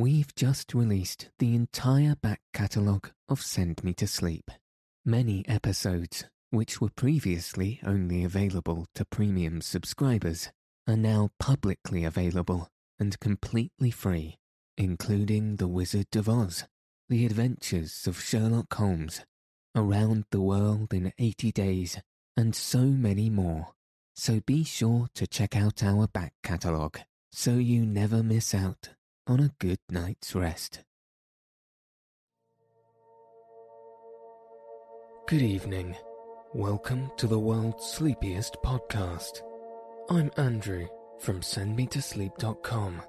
we've just released the entire back catalogue of Send Me to Sleep. Many episodes, which were previously only available to premium subscribers, are now publicly available and completely free, including The Wizard of Oz, The Adventures of Sherlock Holmes, Around the World in 80 Days, and so many more. So be sure to check out our back catalogue so you never miss out on a good night's rest. Good evening. Welcome to the world's sleepiest podcast. I'm Andrew from sendmetosleep.com,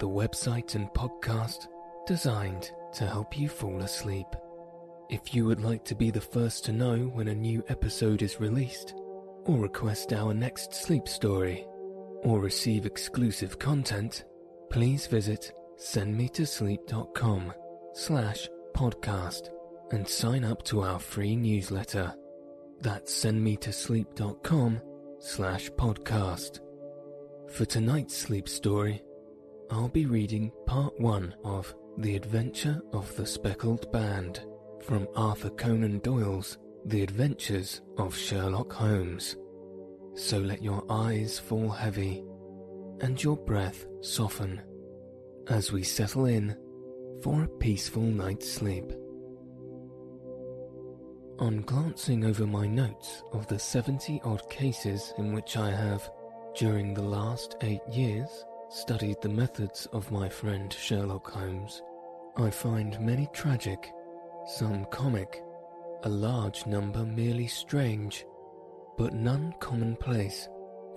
the website and podcast designed to help you fall asleep. If you would like to be the first to know when a new episode is released, or request our next sleep story, or receive exclusive content, please visit sendmetosleep.com slash podcast and sign up to our free newsletter. That's sendmetosleep.com slash podcast. For tonight's sleep story, I'll be reading part one of The Adventure of the Speckled Band from Arthur Conan Doyle's The Adventures of Sherlock Holmes. So let your eyes fall heavy and your breath soften as we settle in for a peaceful night's sleep. On glancing over my notes of the 70 odd cases in which I have, during the last eight years, studied the methods of my friend Sherlock Holmes, I find many tragic, some comic, a large number merely strange, but none commonplace,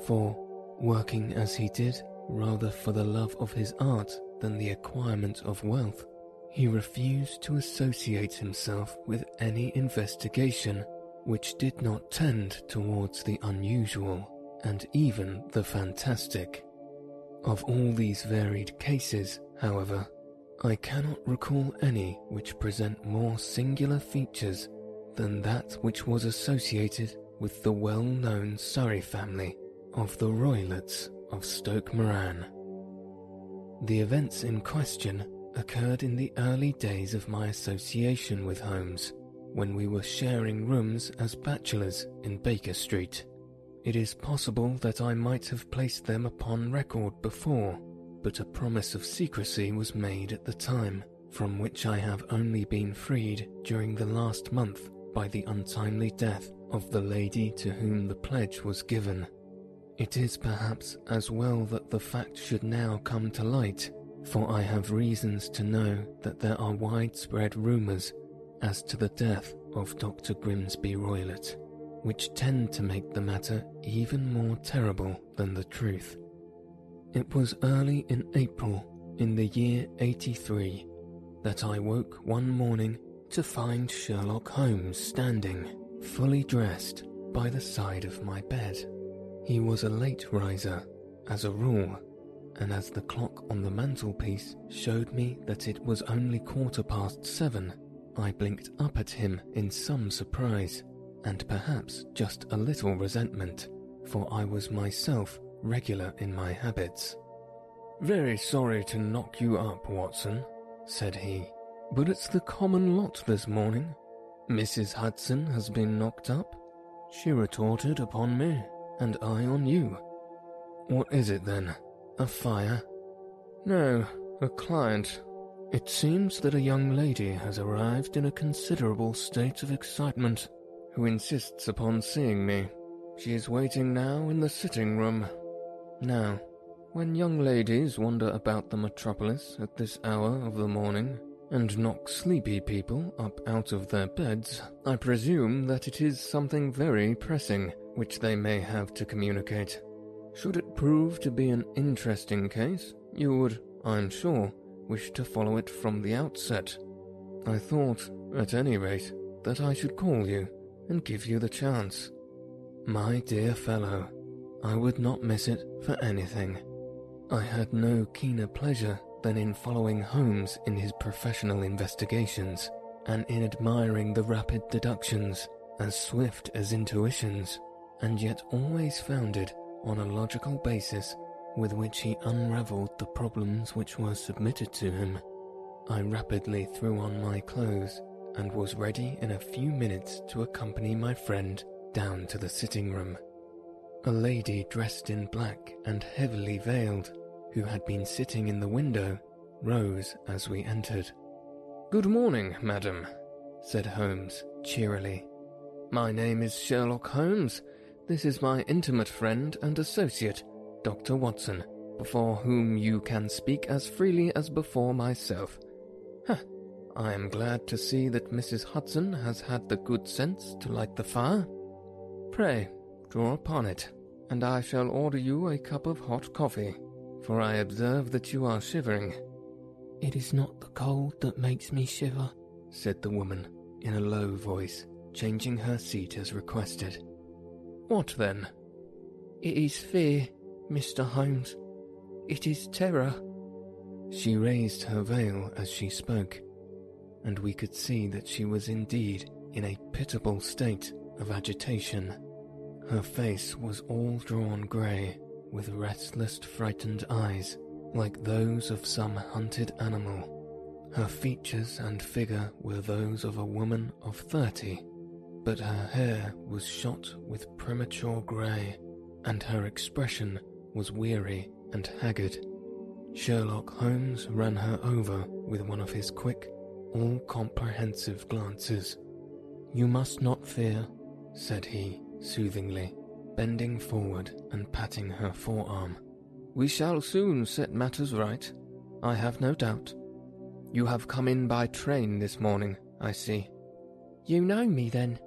for, working as he did rather for the love of his art than the acquirement of wealth, he refused to associate himself with any investigation which did not tend towards the unusual and even the fantastic. Of all these varied cases, however, I cannot recall any which present more singular features than that which was associated with the well-known Surrey family of the Roylotts of Stoke Moran. The events in question occurred in the early days of my association with Holmes, when we were sharing rooms as bachelors in Baker Street. It is possible that I might have placed them upon record before, but a promise of secrecy was made at the time, from which I have only been freed during the last month by the untimely death of the lady to whom the pledge was given. It is perhaps as well that the fact should now come to light, for I have reasons to know that there are widespread rumours as to the death of Dr. Grimesby Roylott, which tend to make the matter even more terrible than the truth. It was early in April in the year 83 that I woke one morning to find Sherlock Holmes standing, fully dressed, by the side of my bed. He was a late riser, as a rule, and as the clock on the mantelpiece showed me that it was only quarter past seven, I blinked up at him in some surprise, and perhaps just a little resentment, for I was myself regular in my habits. Very sorry to knock you up, Watson, said he, but it's the common lot this morning. Mrs. Hudson has been knocked up. She retorted upon me and I on you. What is it then? A fire? No, a client. It seems that a young lady has arrived in a considerable state of excitement, who insists upon seeing me. She is waiting now in the sitting room. Now, when young ladies wander about the metropolis at this hour of the morning, and knock sleepy people up out of their beds, I presume that it is something very pressing which they may have to communicate. Should it prove to be an interesting case, you would, I'm sure, wish to follow it from the outset. I thought, at any rate, that I should call you and give you the chance. My dear fellow, I would not miss it for anything. I had no keener pleasure than in following Holmes in his professional investigations and in admiring the rapid deductions, as swift as intuitions, and yet always founded on a logical basis with which he unravelled the problems which were submitted to him I rapidly threw on my clothes and was ready in a few minutes to accompany my friend down to the sitting room. A lady dressed in black and heavily veiled, who had been sitting in the window, rose as we entered. Good morning, madam, said Holmes cheerily. My name is Sherlock Holmes. This is my intimate friend and associate, Dr. Watson, before whom you can speak as freely as before myself. Huh. I am glad to see that Mrs. Hudson has had the good sense to light the fire. Pray, draw upon it, and I shall order you a cup of hot coffee, for I observe that you are shivering. It is not the cold that makes me shiver, said the woman in a low voice, changing her seat as requested. What then? It is fear, Mr. Holmes. It is terror. She raised her veil as she spoke, and we could see that she was indeed in a pitiable state of agitation. Her face was all drawn grey, with restless, frightened eyes, like those of some hunted animal. Her features and figure were those of a woman of thirty, but her hair was shot with premature grey, and her expression was weary and haggard. Sherlock Holmes ran her over with one of his quick, all comprehensive glances. You must not fear, said he soothingly, bending forward and patting her forearm. We shall soon set matters right, I have no doubt. You have come in by train this morning, I see. You know me then?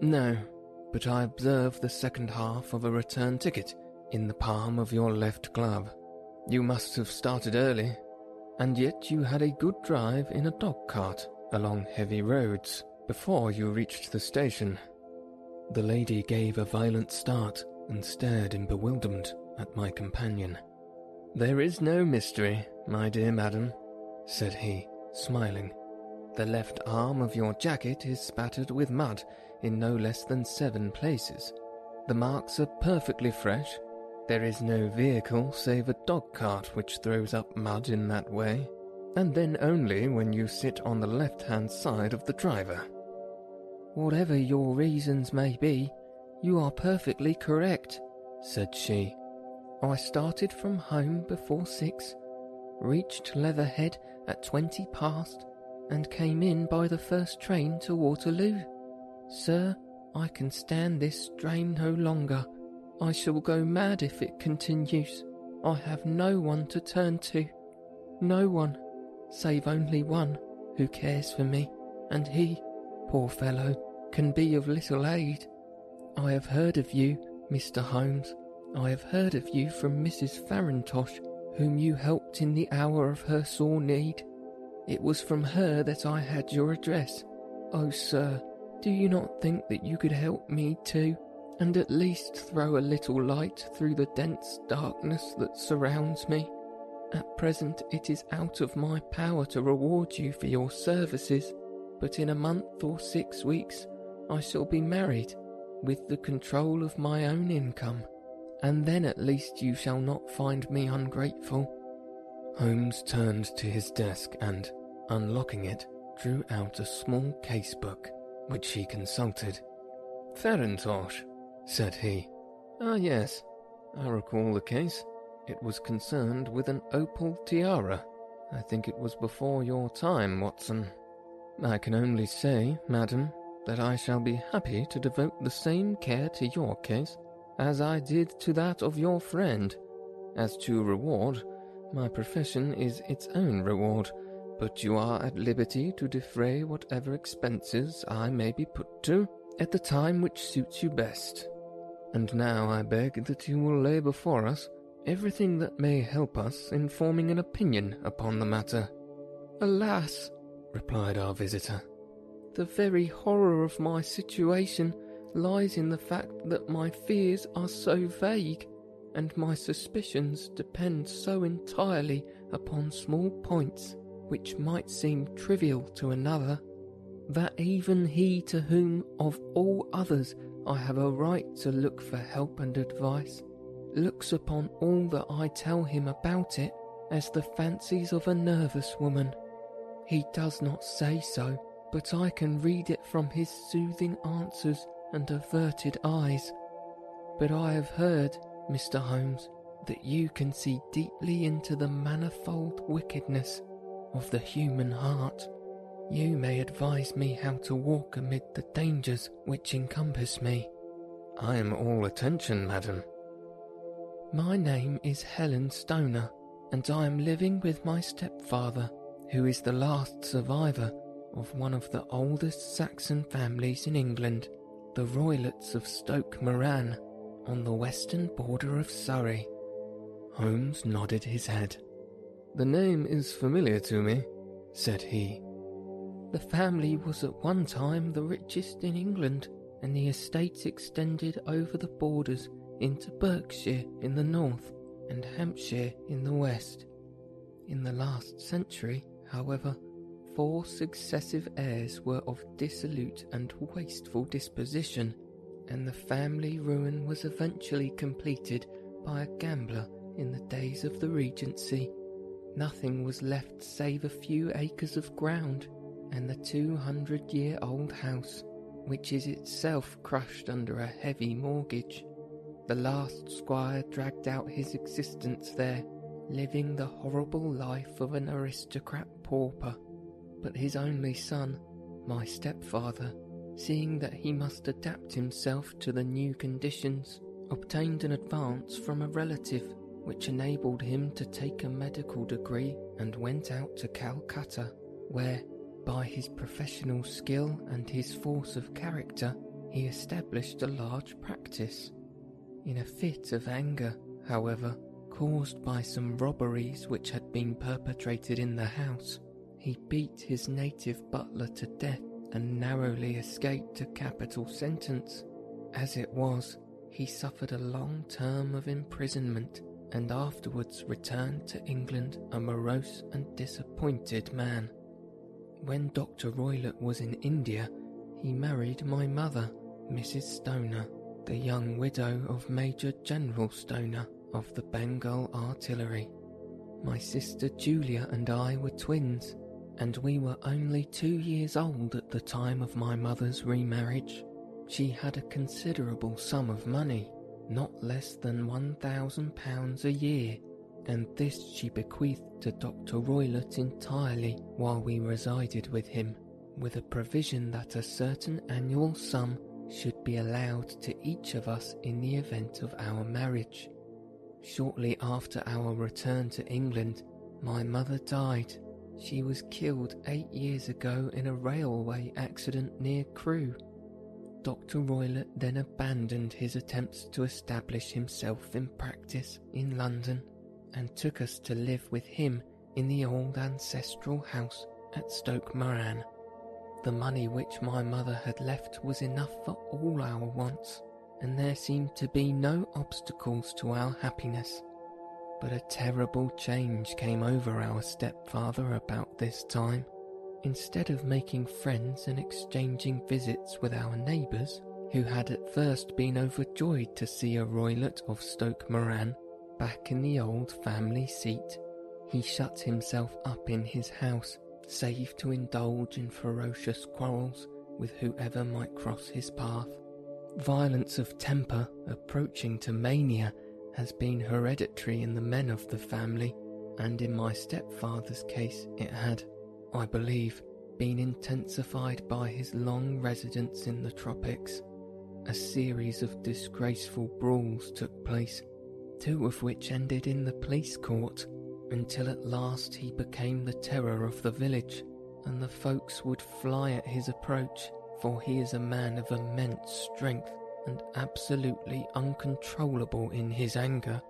No, but I observe the second half of a return ticket in the palm of your left glove. You must have started early, and yet you had a good drive in a dog cart along heavy roads before you reached the station. The lady gave a violent start and stared in bewilderment at my companion. There is no mystery, my dear madam, said he, smiling. The left arm of your jacket is spattered with mud in no less than seven places. The marks are perfectly fresh. There is no vehicle save a dog cart which throws up mud in that way, and then only when you sit on the left hand side of the driver. Whatever your reasons may be, you are perfectly correct, said she. I started from home before six, reached Leatherhead at twenty past, and came in by the first train to Waterloo. Sir, I can stand this strain no longer. I shall go mad if it continues. I have no one to turn to. No one, save only one, who cares for me, and he, poor fellow, can be of little aid. I have heard of you, Mr. Holmes. I have heard of you from Mrs. Farintosh, whom you helped in the hour of her sore need. It was from her that I had your address. Oh, sir, do you not think that you could help me too, and at least throw a little light through the dense darkness that surrounds me? At present, it is out of my power to reward you for your services, but in a month or six weeks, I shall be married, with the control of my own income, and then at least you shall not find me ungrateful. Holmes turned to his desk and, unlocking it, drew out a small case book, which he consulted. Farintosh, said he. Ah, yes, I recall the case. It was concerned with an opal tiara. I think it was before your time, Watson. I can only say, madam, that I shall be happy to devote the same care to your case as I did to that of your friend. As to reward, my profession is its own reward, but you are at liberty to defray whatever expenses I may be put to at the time which suits you best. And now I beg that you will lay before us everything that may help us in forming an opinion upon the matter. Alas, replied our visitor, the very horror of my situation lies in the fact that my fears are so vague, and my suspicions depend so entirely upon small points which might seem trivial to another, that even he to whom of all others I have a right to look for help and advice looks upon all that I tell him about it as the fancies of a nervous woman He does not say so, but I can read it from his soothing answers and averted eyes. But I have heard, Mr. Holmes, that you can see deeply into the manifold wickedness of the human heart. You may advise me how to walk amid the dangers which encompass me. I am all attention, madam. My name is Helen Stoner, and I am living with my stepfather, who is the last survivor of one of the oldest Saxon families in England, the Roylotts of Stoke Moran, on the western border of Surrey. Holmes nodded his head. The name is familiar to me, said he. The family was at one time the richest in England, and the estates extended over the borders into Berkshire in the north and Hampshire in the west. In the last century, however, four successive heirs were of dissolute and wasteful disposition, and the family ruin was eventually completed by a gambler in the days of the Regency. Nothing was left save a few acres of ground and the 200 year old house, which is itself crushed under a heavy mortgage. The last squire dragged out his existence there, living the horrible life of an aristocrat pauper. But his only son, my stepfather, seeing that he must adapt himself to the new conditions, obtained an advance from a relative which enabled him to take a medical degree and went out to Calcutta, where, by his professional skill and his force of character, he established a large practice. In a fit of anger, however, caused by some robberies which had been perpetrated in the house, he beat his native butler to death and narrowly escaped a capital sentence. As it was, he suffered a long term of imprisonment and afterwards returned to England a morose and disappointed man. When Dr. Roylott was in India, he married my mother, Mrs. Stoner the young widow of Major General Stoner of the Bengal Artillery. My sister Julia and I were twins, and we were only two years old at the time of my mother's remarriage. She had a considerable sum of money, not less than £1,000 a year, and this she bequeathed to Dr. Roylott entirely while we resided with him, with a provision that a certain annual sum should be allowed to each of us in the event of our marriage. Shortly after our return to England, my mother died. She was killed eight years ago in a railway accident near Crewe. Dr. Roylott then abandoned his attempts to establish himself in practice in London and took us to live with him in the old ancestral house at Stoke Moran. The money which my mother had left was enough for all our wants, and there seemed to be no obstacles to our happiness. But a terrible change came over our stepfather about this time. Instead of making friends and exchanging visits with our neighbours, who had at first been overjoyed to see a Roylott of Stoke Moran back in the old family seat, he shut himself up in his house save to indulge in ferocious quarrels with whoever might cross his path. Violence of temper, approaching to mania, has been hereditary in the men of the family, and in my stepfather's case, it had, I believe, been intensified by his long residence in the tropics. A series of disgraceful brawls took place, two of which ended in the police court until at last he became the terror of the village, and the folks would fly at his approach, for he is a man of immense strength and absolutely uncontrollable in his anger.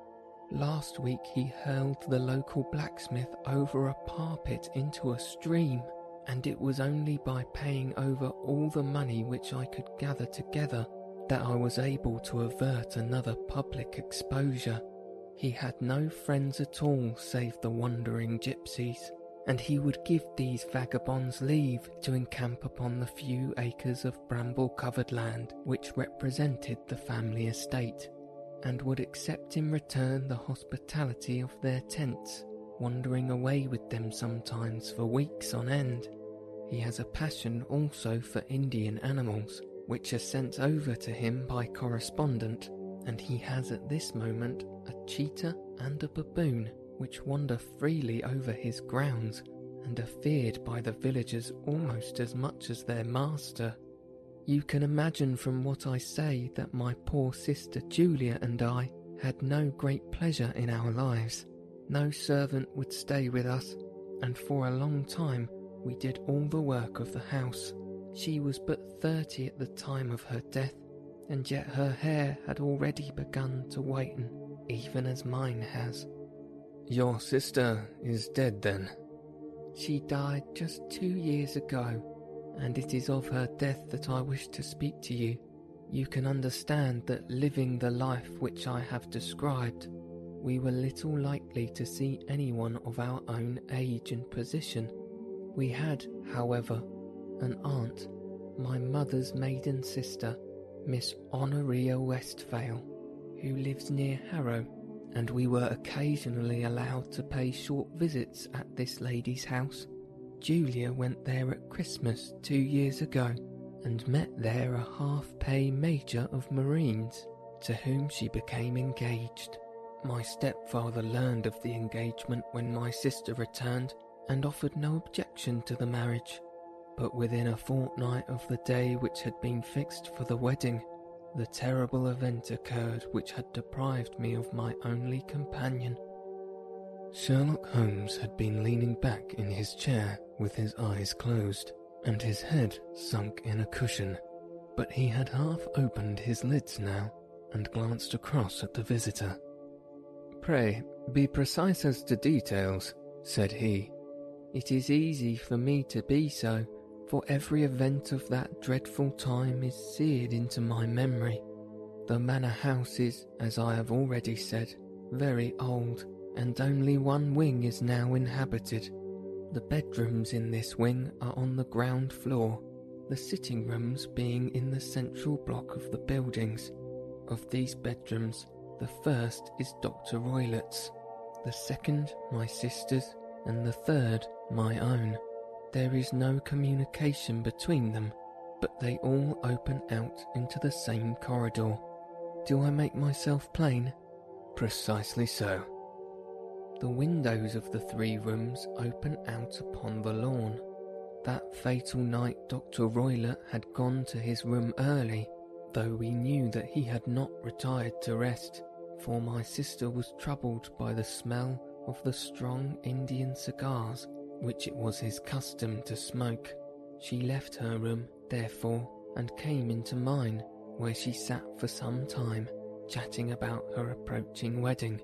Last week he hurled the local blacksmith over a parpet into a stream, and it was only by paying over all the money which I could gather together that I was able to avert another public exposure. He had no friends at all save the wandering gypsies, and he would give these vagabonds leave to encamp upon the few acres of bramble covered land which represented the family estate, and would accept in return the hospitality of their tents, wandering away with them sometimes for weeks on end. He has a passion also for Indian animals, which are sent over to him by correspondent, and he has at this moment a cheetah and a baboon which wander freely over his grounds and are feared by the villagers almost as much as their master. You can imagine from what I say that my poor sister Julia and I had no great pleasure in our lives. No servant would stay with us, and for a long time we did all the work of the house. She was but thirty at the time of her death, and yet her hair had already begun to whiten, even as mine has. Your sister is dead then? She died just two years ago, and it is of her death that I wish to speak to you. You can understand that living the life which I have described, we were little likely to see anyone of our own age and position. We had, however, an aunt, my mother's maiden sister, Miss Honoria Westphail, who lives near Harrow and we were occasionally allowed to pay short visits at this lady's house. Julia went there at Christmas two years ago and met there a half pay Major of Marines to whom she became engaged. My stepfather learned of the engagement when my sister returned and offered no objection to the marriage. But within a fortnight of the day which had been fixed for the wedding, the terrible event occurred which had deprived me of my only companion. Sherlock Holmes had been leaning back in his chair with his eyes closed and his head sunk in a cushion, but he had half opened his lids now and glanced across at the visitor. Pray, be precise as to details, said he. It is easy for me to be so, for every event of that dreadful time is seared into my memory. The manor house is, as I have already said, very old, and only one wing is now inhabited. The bedrooms in this wing are on the ground floor, the sitting rooms being in the central block of the buildings. Of these bedrooms, the first is Dr. Roylott's, the second my sister's, and the third my own. There is no communication between them, but they all open out into the same corridor. Do I make myself plain? Precisely so. The windows of the three rooms open out upon the lawn. That fatal night, Dr. Roylott had gone to his room early, though we knew that he had not retired to rest, for my sister was troubled by the smell of the strong Indian cigars which it was his custom to smoke. She left her room, therefore, and came into mine, where she sat for some time, chatting about her approaching wedding.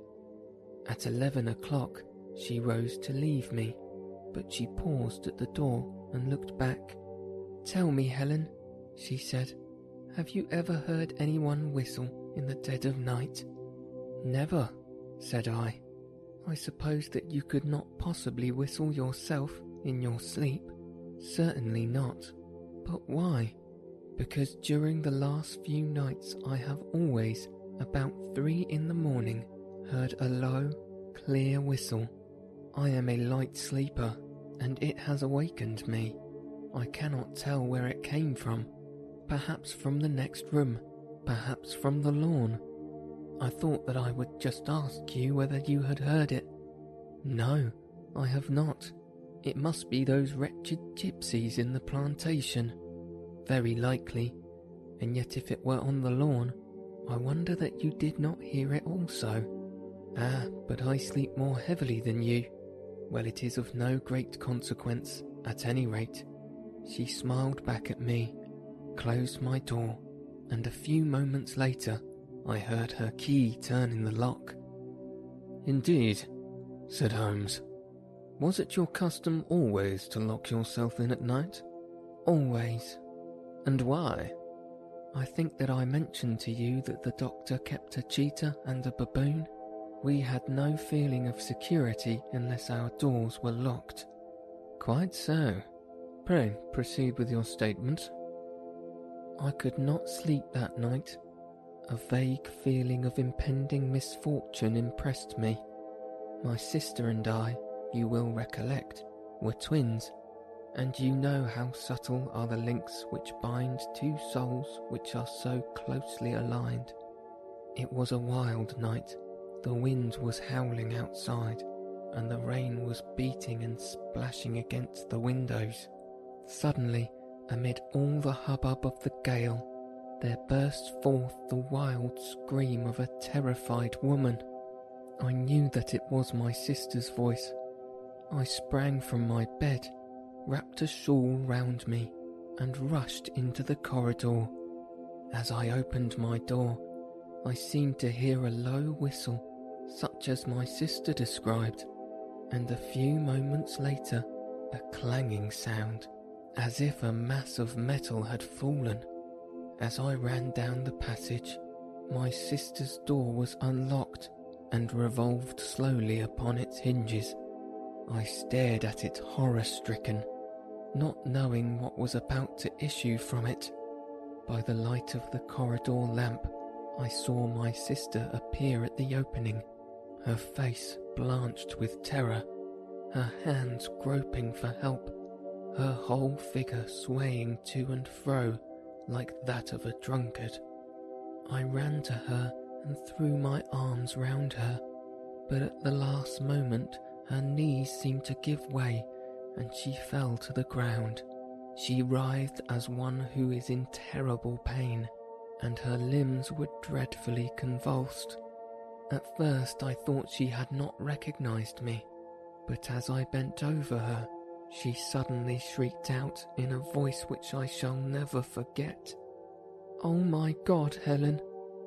At eleven o'clock, she rose to leave me, but she paused at the door and looked back. Tell me, Helen, she said, have you ever heard anyone whistle in the dead of night? Never, said I. I suppose that you could not possibly whistle yourself in your sleep. Certainly not. But why? Because during the last few nights I have always, about three in the morning, heard a low, clear whistle. I am a light sleeper, and it has awakened me. I cannot tell where it came from. Perhaps from the next room, perhaps from the lawn, I thought that I would just ask you whether you had heard it. No, I have not. It must be those wretched gypsies in the plantation. Very likely, and yet if it were on the lawn, I wonder that you did not hear it also. Ah, but I sleep more heavily than you. Well, it is of no great consequence, at any rate. She smiled back at me, closed my door, and a few moments later I heard her key turn in the lock. Indeed, said Holmes. Was it your custom always to lock yourself in at night? Always. And why? I think that I mentioned to you that the doctor kept a cheetah and a baboon. We had no feeling of security unless our doors were locked. Quite so. Pray proceed with your statement. I could not sleep that night a vague feeling of impending misfortune impressed me. My sister and I, you will recollect, were twins, and you know how subtle are the links which bind two souls which are so closely aligned. It was a wild night. The wind was howling outside, and the rain was beating and splashing against the windows. Suddenly, amid all the hubbub of the gale, there burst forth the wild scream of a terrified woman. I knew that it was my sister's voice. I sprang from my bed, wrapped a shawl round me, and rushed into the corridor. As I opened my door, I seemed to hear a low whistle, such as my sister described, and a few moments later, a clanging sound, as if a mass of metal had fallen. As I ran down the passage, my sister's door was unlocked and revolved slowly upon its hinges. I stared at it horror stricken, not knowing what was about to issue from it. By the light of the corridor lamp, I saw my sister appear at the opening, her face blanched with terror, her hands groping for help, her whole figure swaying to and fro like that of a drunkard. I ran to her and threw my arms round her, but at the last moment her knees seemed to give way and she fell to the ground. She writhed as one who is in terrible pain, and her limbs were dreadfully convulsed. At first I thought she had not recognized me, but as I bent over her, she suddenly shrieked out in a voice which I shall never forget. Oh my God, Helen,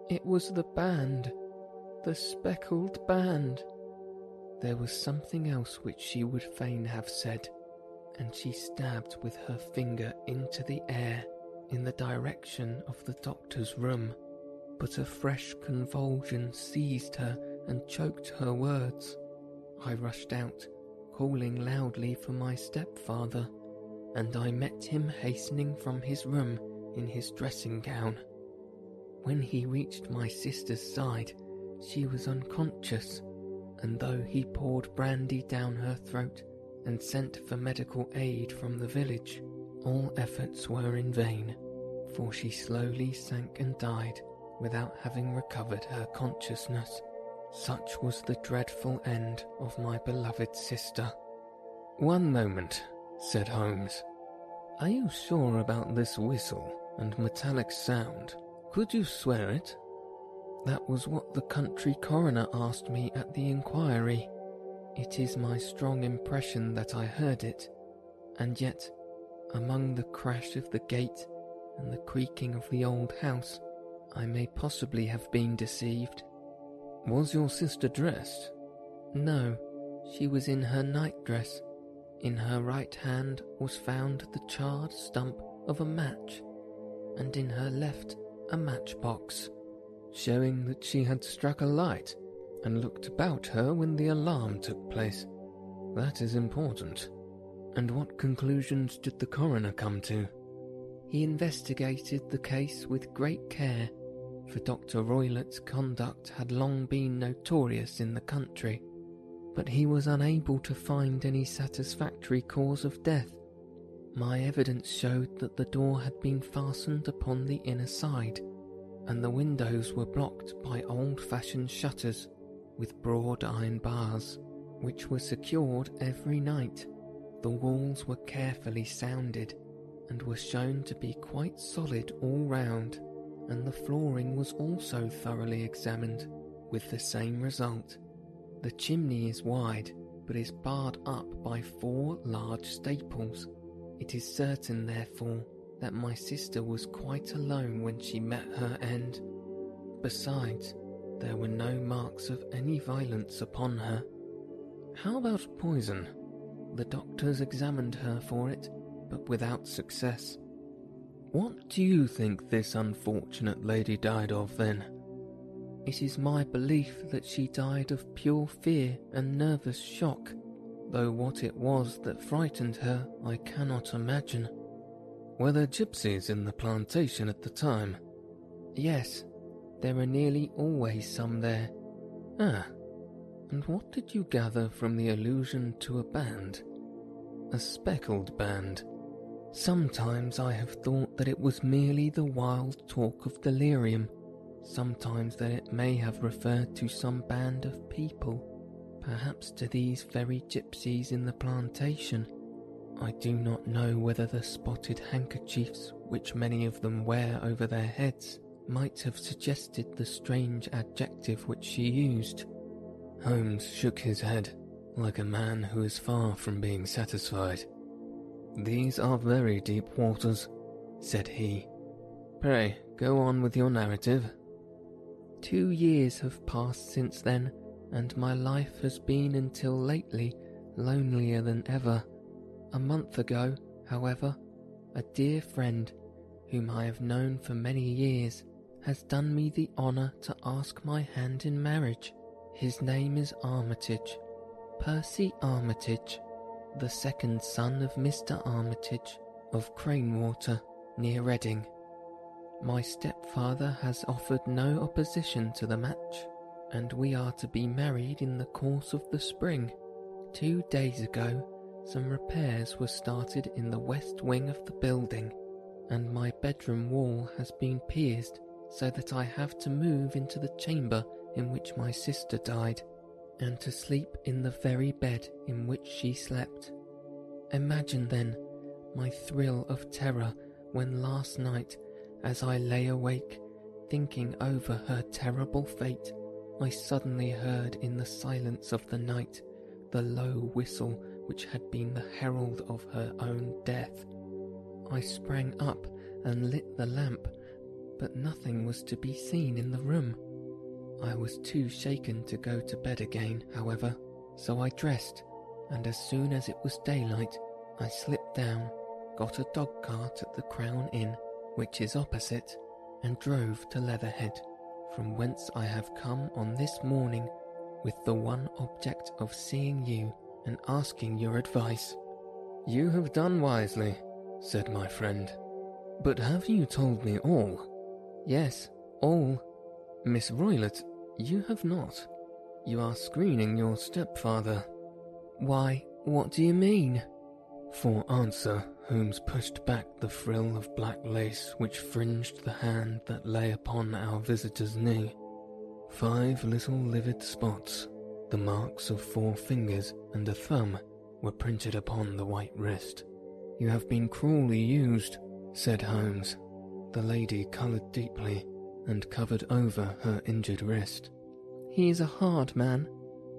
it was the band, the speckled band. There was something else which she would fain have said, and she stabbed with her finger into the air in the direction of the doctor's room. But a fresh convulsion seized her and choked her words. I rushed out, calling loudly for my stepfather, and I met him hastening from his room in his dressing gown. When he reached my sister's side, she was unconscious, and though he poured brandy down her throat and sent for medical aid from the village, all efforts were in vain, for she slowly sank and died without having recovered her consciousness. Such was the dreadful end of my beloved sister. One moment, said Holmes. Are you sure about this whistle and metallic sound? Could you swear it? That was what the country coroner asked me at the inquiry. It is my strong impression that I heard it, and yet, among the crash of the gate and the creaking of the old house, I may possibly have been deceived. Was your sister dressed? No, she was in her nightdress. In her right hand was found the charred stump of a match, and in her left a matchbox, showing that she had struck a light and looked about her when the alarm took place. That is important. And what conclusions did the coroner come to? He investigated the case with great care, for Dr. Roylott's conduct had long been notorious in the country, but he was unable to find any satisfactory cause of death my evidence showed that the door had been fastened upon the inner side, and the windows were blocked by old fashioned shutters with broad iron bars, which were secured every night. The walls were carefully sounded and were shown to be quite solid all round, and the flooring was also thoroughly examined, with the same result. The chimney is wide, but is barred up by four large staples it is certain, therefore, that my sister was quite alone when she met her end. Besides, there were no marks of any violence upon her. How about poison? The doctors examined her for it, but without success. What do you think this unfortunate lady died of then? It is my belief that she died of pure fear and nervous shock though what it was that frightened her I cannot imagine. Were there gypsies in the plantation at the time? Yes, there are nearly always some there. Ah, And what did you gather from the allusion to a band? A speckled band. Sometimes I have thought that it was merely the wild talk of delirium, sometimes that it may have referred to some band of people, perhaps to these very gypsies in the plantation. I do not know whether the spotted handkerchiefs which many of them wear over their heads might have suggested the strange adjective which she used. Holmes shook his head, like a man who is far from being satisfied. These are very deep waters, said he. Pray, go on with your narrative. Two years have passed since then, and my life has been until lately lonelier than ever. A month ago, however, a dear friend, whom I have known for many years, has done me the honour to ask my hand in marriage. His name is Armitage, Percy Armitage, the second son of Mr. Armitage of Cranewater, near Reading. My stepfather has offered no opposition to the match, and we are to be married in the course of the spring. Two days ago, some repairs were started in the west wing of the building, and my bedroom wall has been pierced so that I have to move into the chamber in which my sister died, and to sleep in the very bed in which she slept. Imagine then my thrill of terror when last night, as I lay awake, thinking over her terrible fate, I suddenly heard in the silence of the night the low whistle which had been the herald of her own death. I sprang up and lit the lamp but nothing was to be seen in the room. I was too shaken to go to bed again, however, so I dressed, and as soon as it was daylight, I slipped down, got a dog cart at the Crown Inn, which is opposite, and drove to Leatherhead, from whence I have come on this morning with the one object of seeing you and asking your advice. You have done wisely, said my friend. But have you told me all? Yes, all. Miss Roylott, you have not. You are screening your stepfather. Why, what do you mean? For answer, Holmes pushed back the frill of black lace which fringed the hand that lay upon our visitor's knee. Five little livid spots, the marks of four fingers and a thumb, were printed upon the white wrist. You have been cruelly used, said Holmes, the lady coloured deeply and covered over her injured wrist. He is a hard man,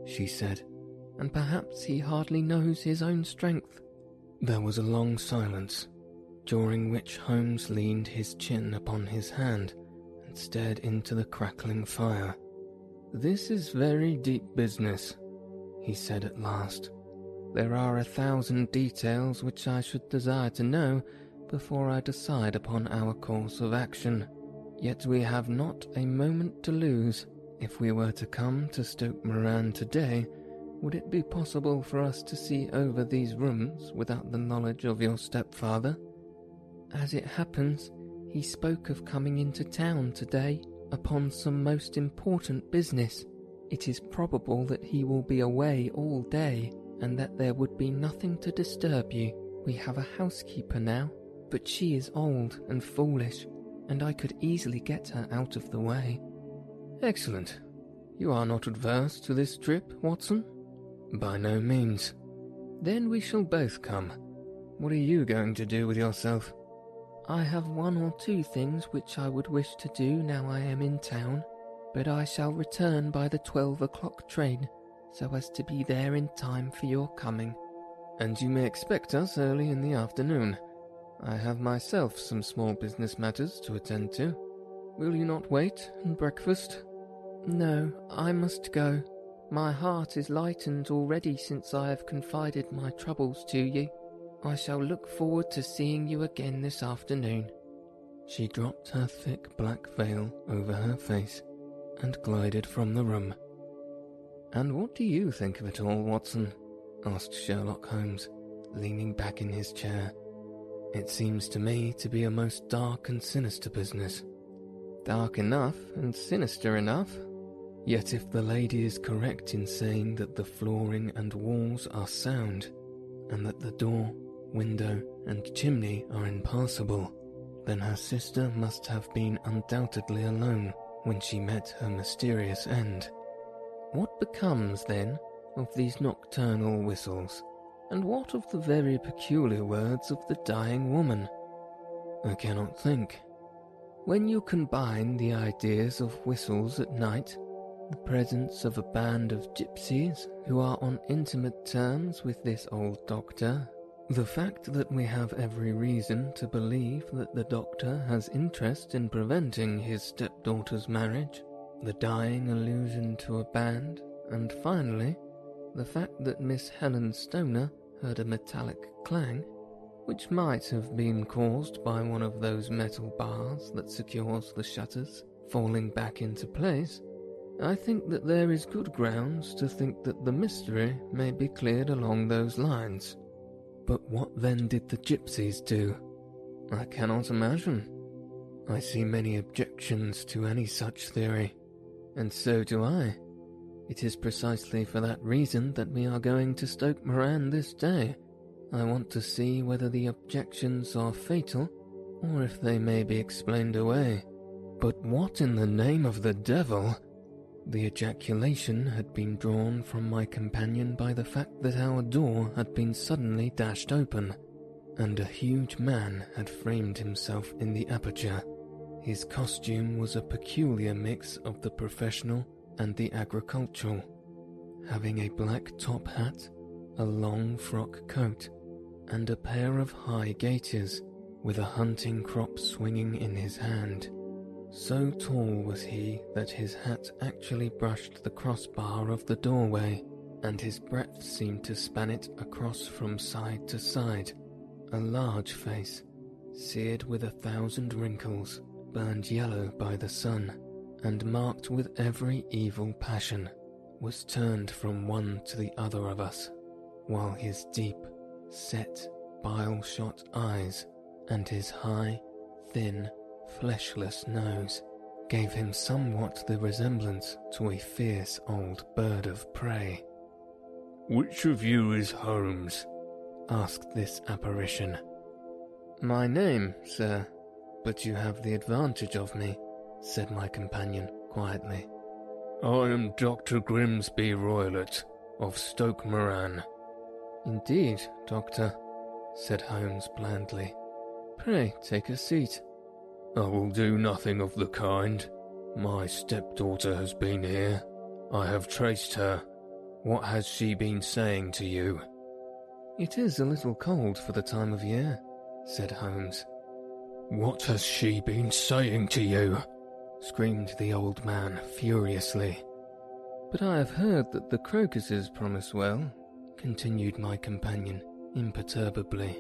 she said, and perhaps he hardly knows his own strength. There was a long silence, during which Holmes leaned his chin upon his hand and stared into the crackling fire. This is very deep business, he said at last. There are a thousand details which I should desire to know, before I decide upon our course of action. Yet we have not a moment to lose. If we were to come to Stoke Moran today, would it be possible for us to see over these rooms without the knowledge of your stepfather? As it happens, he spoke of coming into town today upon some most important business. It is probable that he will be away all day and that there would be nothing to disturb you. We have a housekeeper now but she is old and foolish, and I could easily get her out of the way. Excellent. You are not adverse to this trip, Watson? By no means. Then we shall both come. What are you going to do with yourself? I have one or two things which I would wish to do now I am in town, but I shall return by the twelve o'clock train, so as to be there in time for your coming. And you may expect us early in the afternoon. I have myself some small business matters to attend to. Will you not wait and breakfast? No, I must go. My heart is lightened already since I have confided my troubles to you. I shall look forward to seeing you again this afternoon. She dropped her thick black veil over her face and glided from the room. And what do you think of it all, Watson? asked Sherlock Holmes, leaning back in his chair. It seems to me to be a most dark and sinister business. Dark enough and sinister enough. Yet if the lady is correct in saying that the flooring and walls are sound, and that the door, window, and chimney are impassable, then her sister must have been undoubtedly alone when she met her mysterious end. What becomes, then, of these nocturnal whistles, and what of the very peculiar words of the dying woman? I cannot think. When you combine the ideas of whistles at night, the presence of a band of gypsies who are on intimate terms with this old doctor, the fact that we have every reason to believe that the doctor has interest in preventing his stepdaughter's marriage, the dying allusion to a band, and finally, the fact that Miss Helen Stoner heard a metallic clang, which might have been caused by one of those metal bars that secures the shutters falling back into place, I think that there is good grounds to think that the mystery may be cleared along those lines. But what then did the gypsies do? I cannot imagine. I see many objections to any such theory, and so do I. It is precisely for that reason that we are going to Stoke Moran this day. I want to see whether the objections are fatal, or if they may be explained away. But what in the name of the devil? The ejaculation had been drawn from my companion by the fact that our door had been suddenly dashed open, and a huge man had framed himself in the aperture. His costume was a peculiar mix of the professional and the agricultural, having a black top hat, a long frock coat, and a pair of high gaiters with a hunting crop swinging in his hand. So tall was he that his hat actually brushed the crossbar of the doorway, and his breadth seemed to span it across from side to side. A large face, seared with a thousand wrinkles, burned yellow by the sun and marked with every evil passion, was turned from one to the other of us, while his deep, set, bile shot eyes and his high, thin, fleshless nose gave him somewhat the resemblance to a fierce old bird of prey. Which of you is Holmes? asked this apparition. My name, sir, but you have the advantage of me said my companion quietly. I am Dr. Grimesby Roylott of Stoke Moran. Indeed, Doctor, said Holmes blandly. Pray take a seat. I will do nothing of the kind. My stepdaughter has been here. I have traced her. What has she been saying to you? It is a little cold for the time of year, said Holmes. What has she been saying to you? Screamed the old man furiously. But I have heard that the crocuses promise well, continued my companion imperturbably.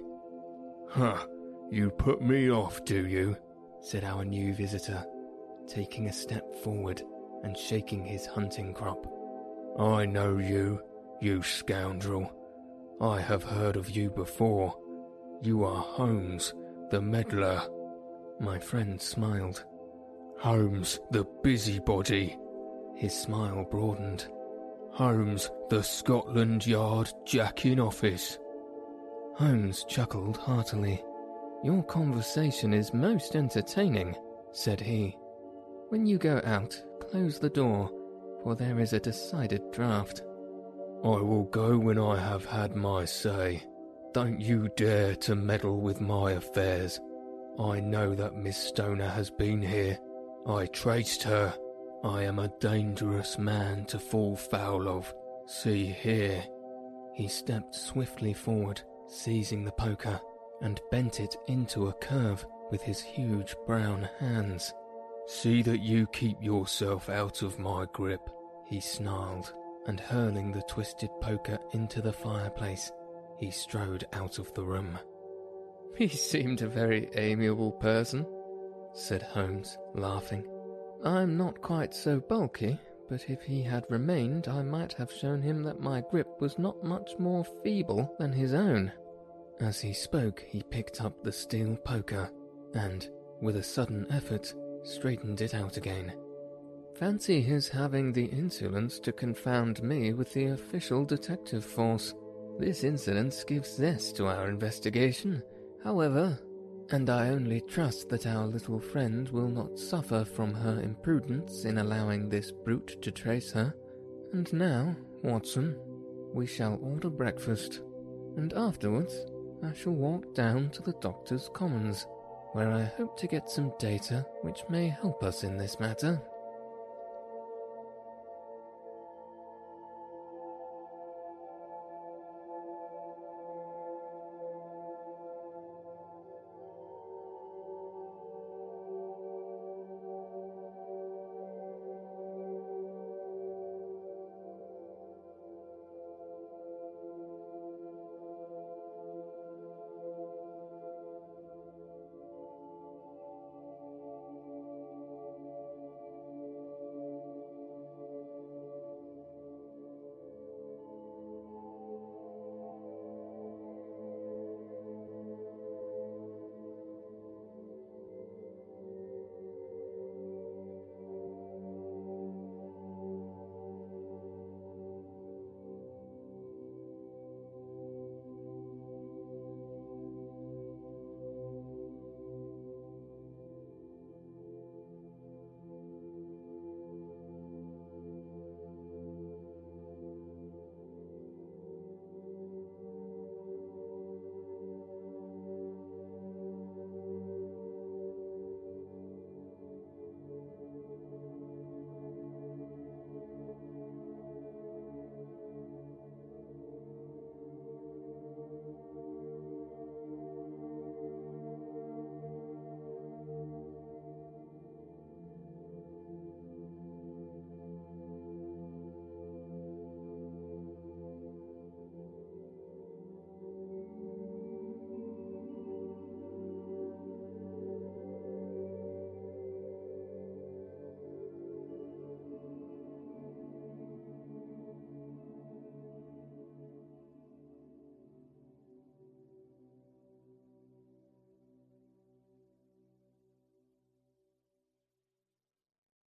Huh, you put me off, do you? said our new visitor, taking a step forward and shaking his hunting crop. I know you, you scoundrel. I have heard of you before. You are Holmes, the meddler. My friend smiled. Holmes, the busybody. His smile broadened. Holmes, the Scotland Yard Jack in office. Holmes chuckled heartily. Your conversation is most entertaining, said he. When you go out, close the door, for there is a decided draught. I will go when I have had my say. Don't you dare to meddle with my affairs. I know that Miss Stoner has been here I traced her. I am a dangerous man to fall foul of. See here. He stepped swiftly forward, seizing the poker, and bent it into a curve with his huge brown hands. See that you keep yourself out of my grip, he snarled, and hurling the twisted poker into the fireplace, he strode out of the room. He seemed a very amiable person, said Holmes, laughing. I'm not quite so bulky, but if he had remained, I might have shown him that my grip was not much more feeble than his own. As he spoke, he picked up the steel poker and, with a sudden effort, straightened it out again. Fancy his having the insolence to confound me with the official detective force. This incident gives zest to our investigation, however, and I only trust that our little friend will not suffer from her imprudence in allowing this brute to trace her. And now, Watson, we shall order breakfast, and afterwards I shall walk down to the doctor's commons, where I hope to get some data which may help us in this matter.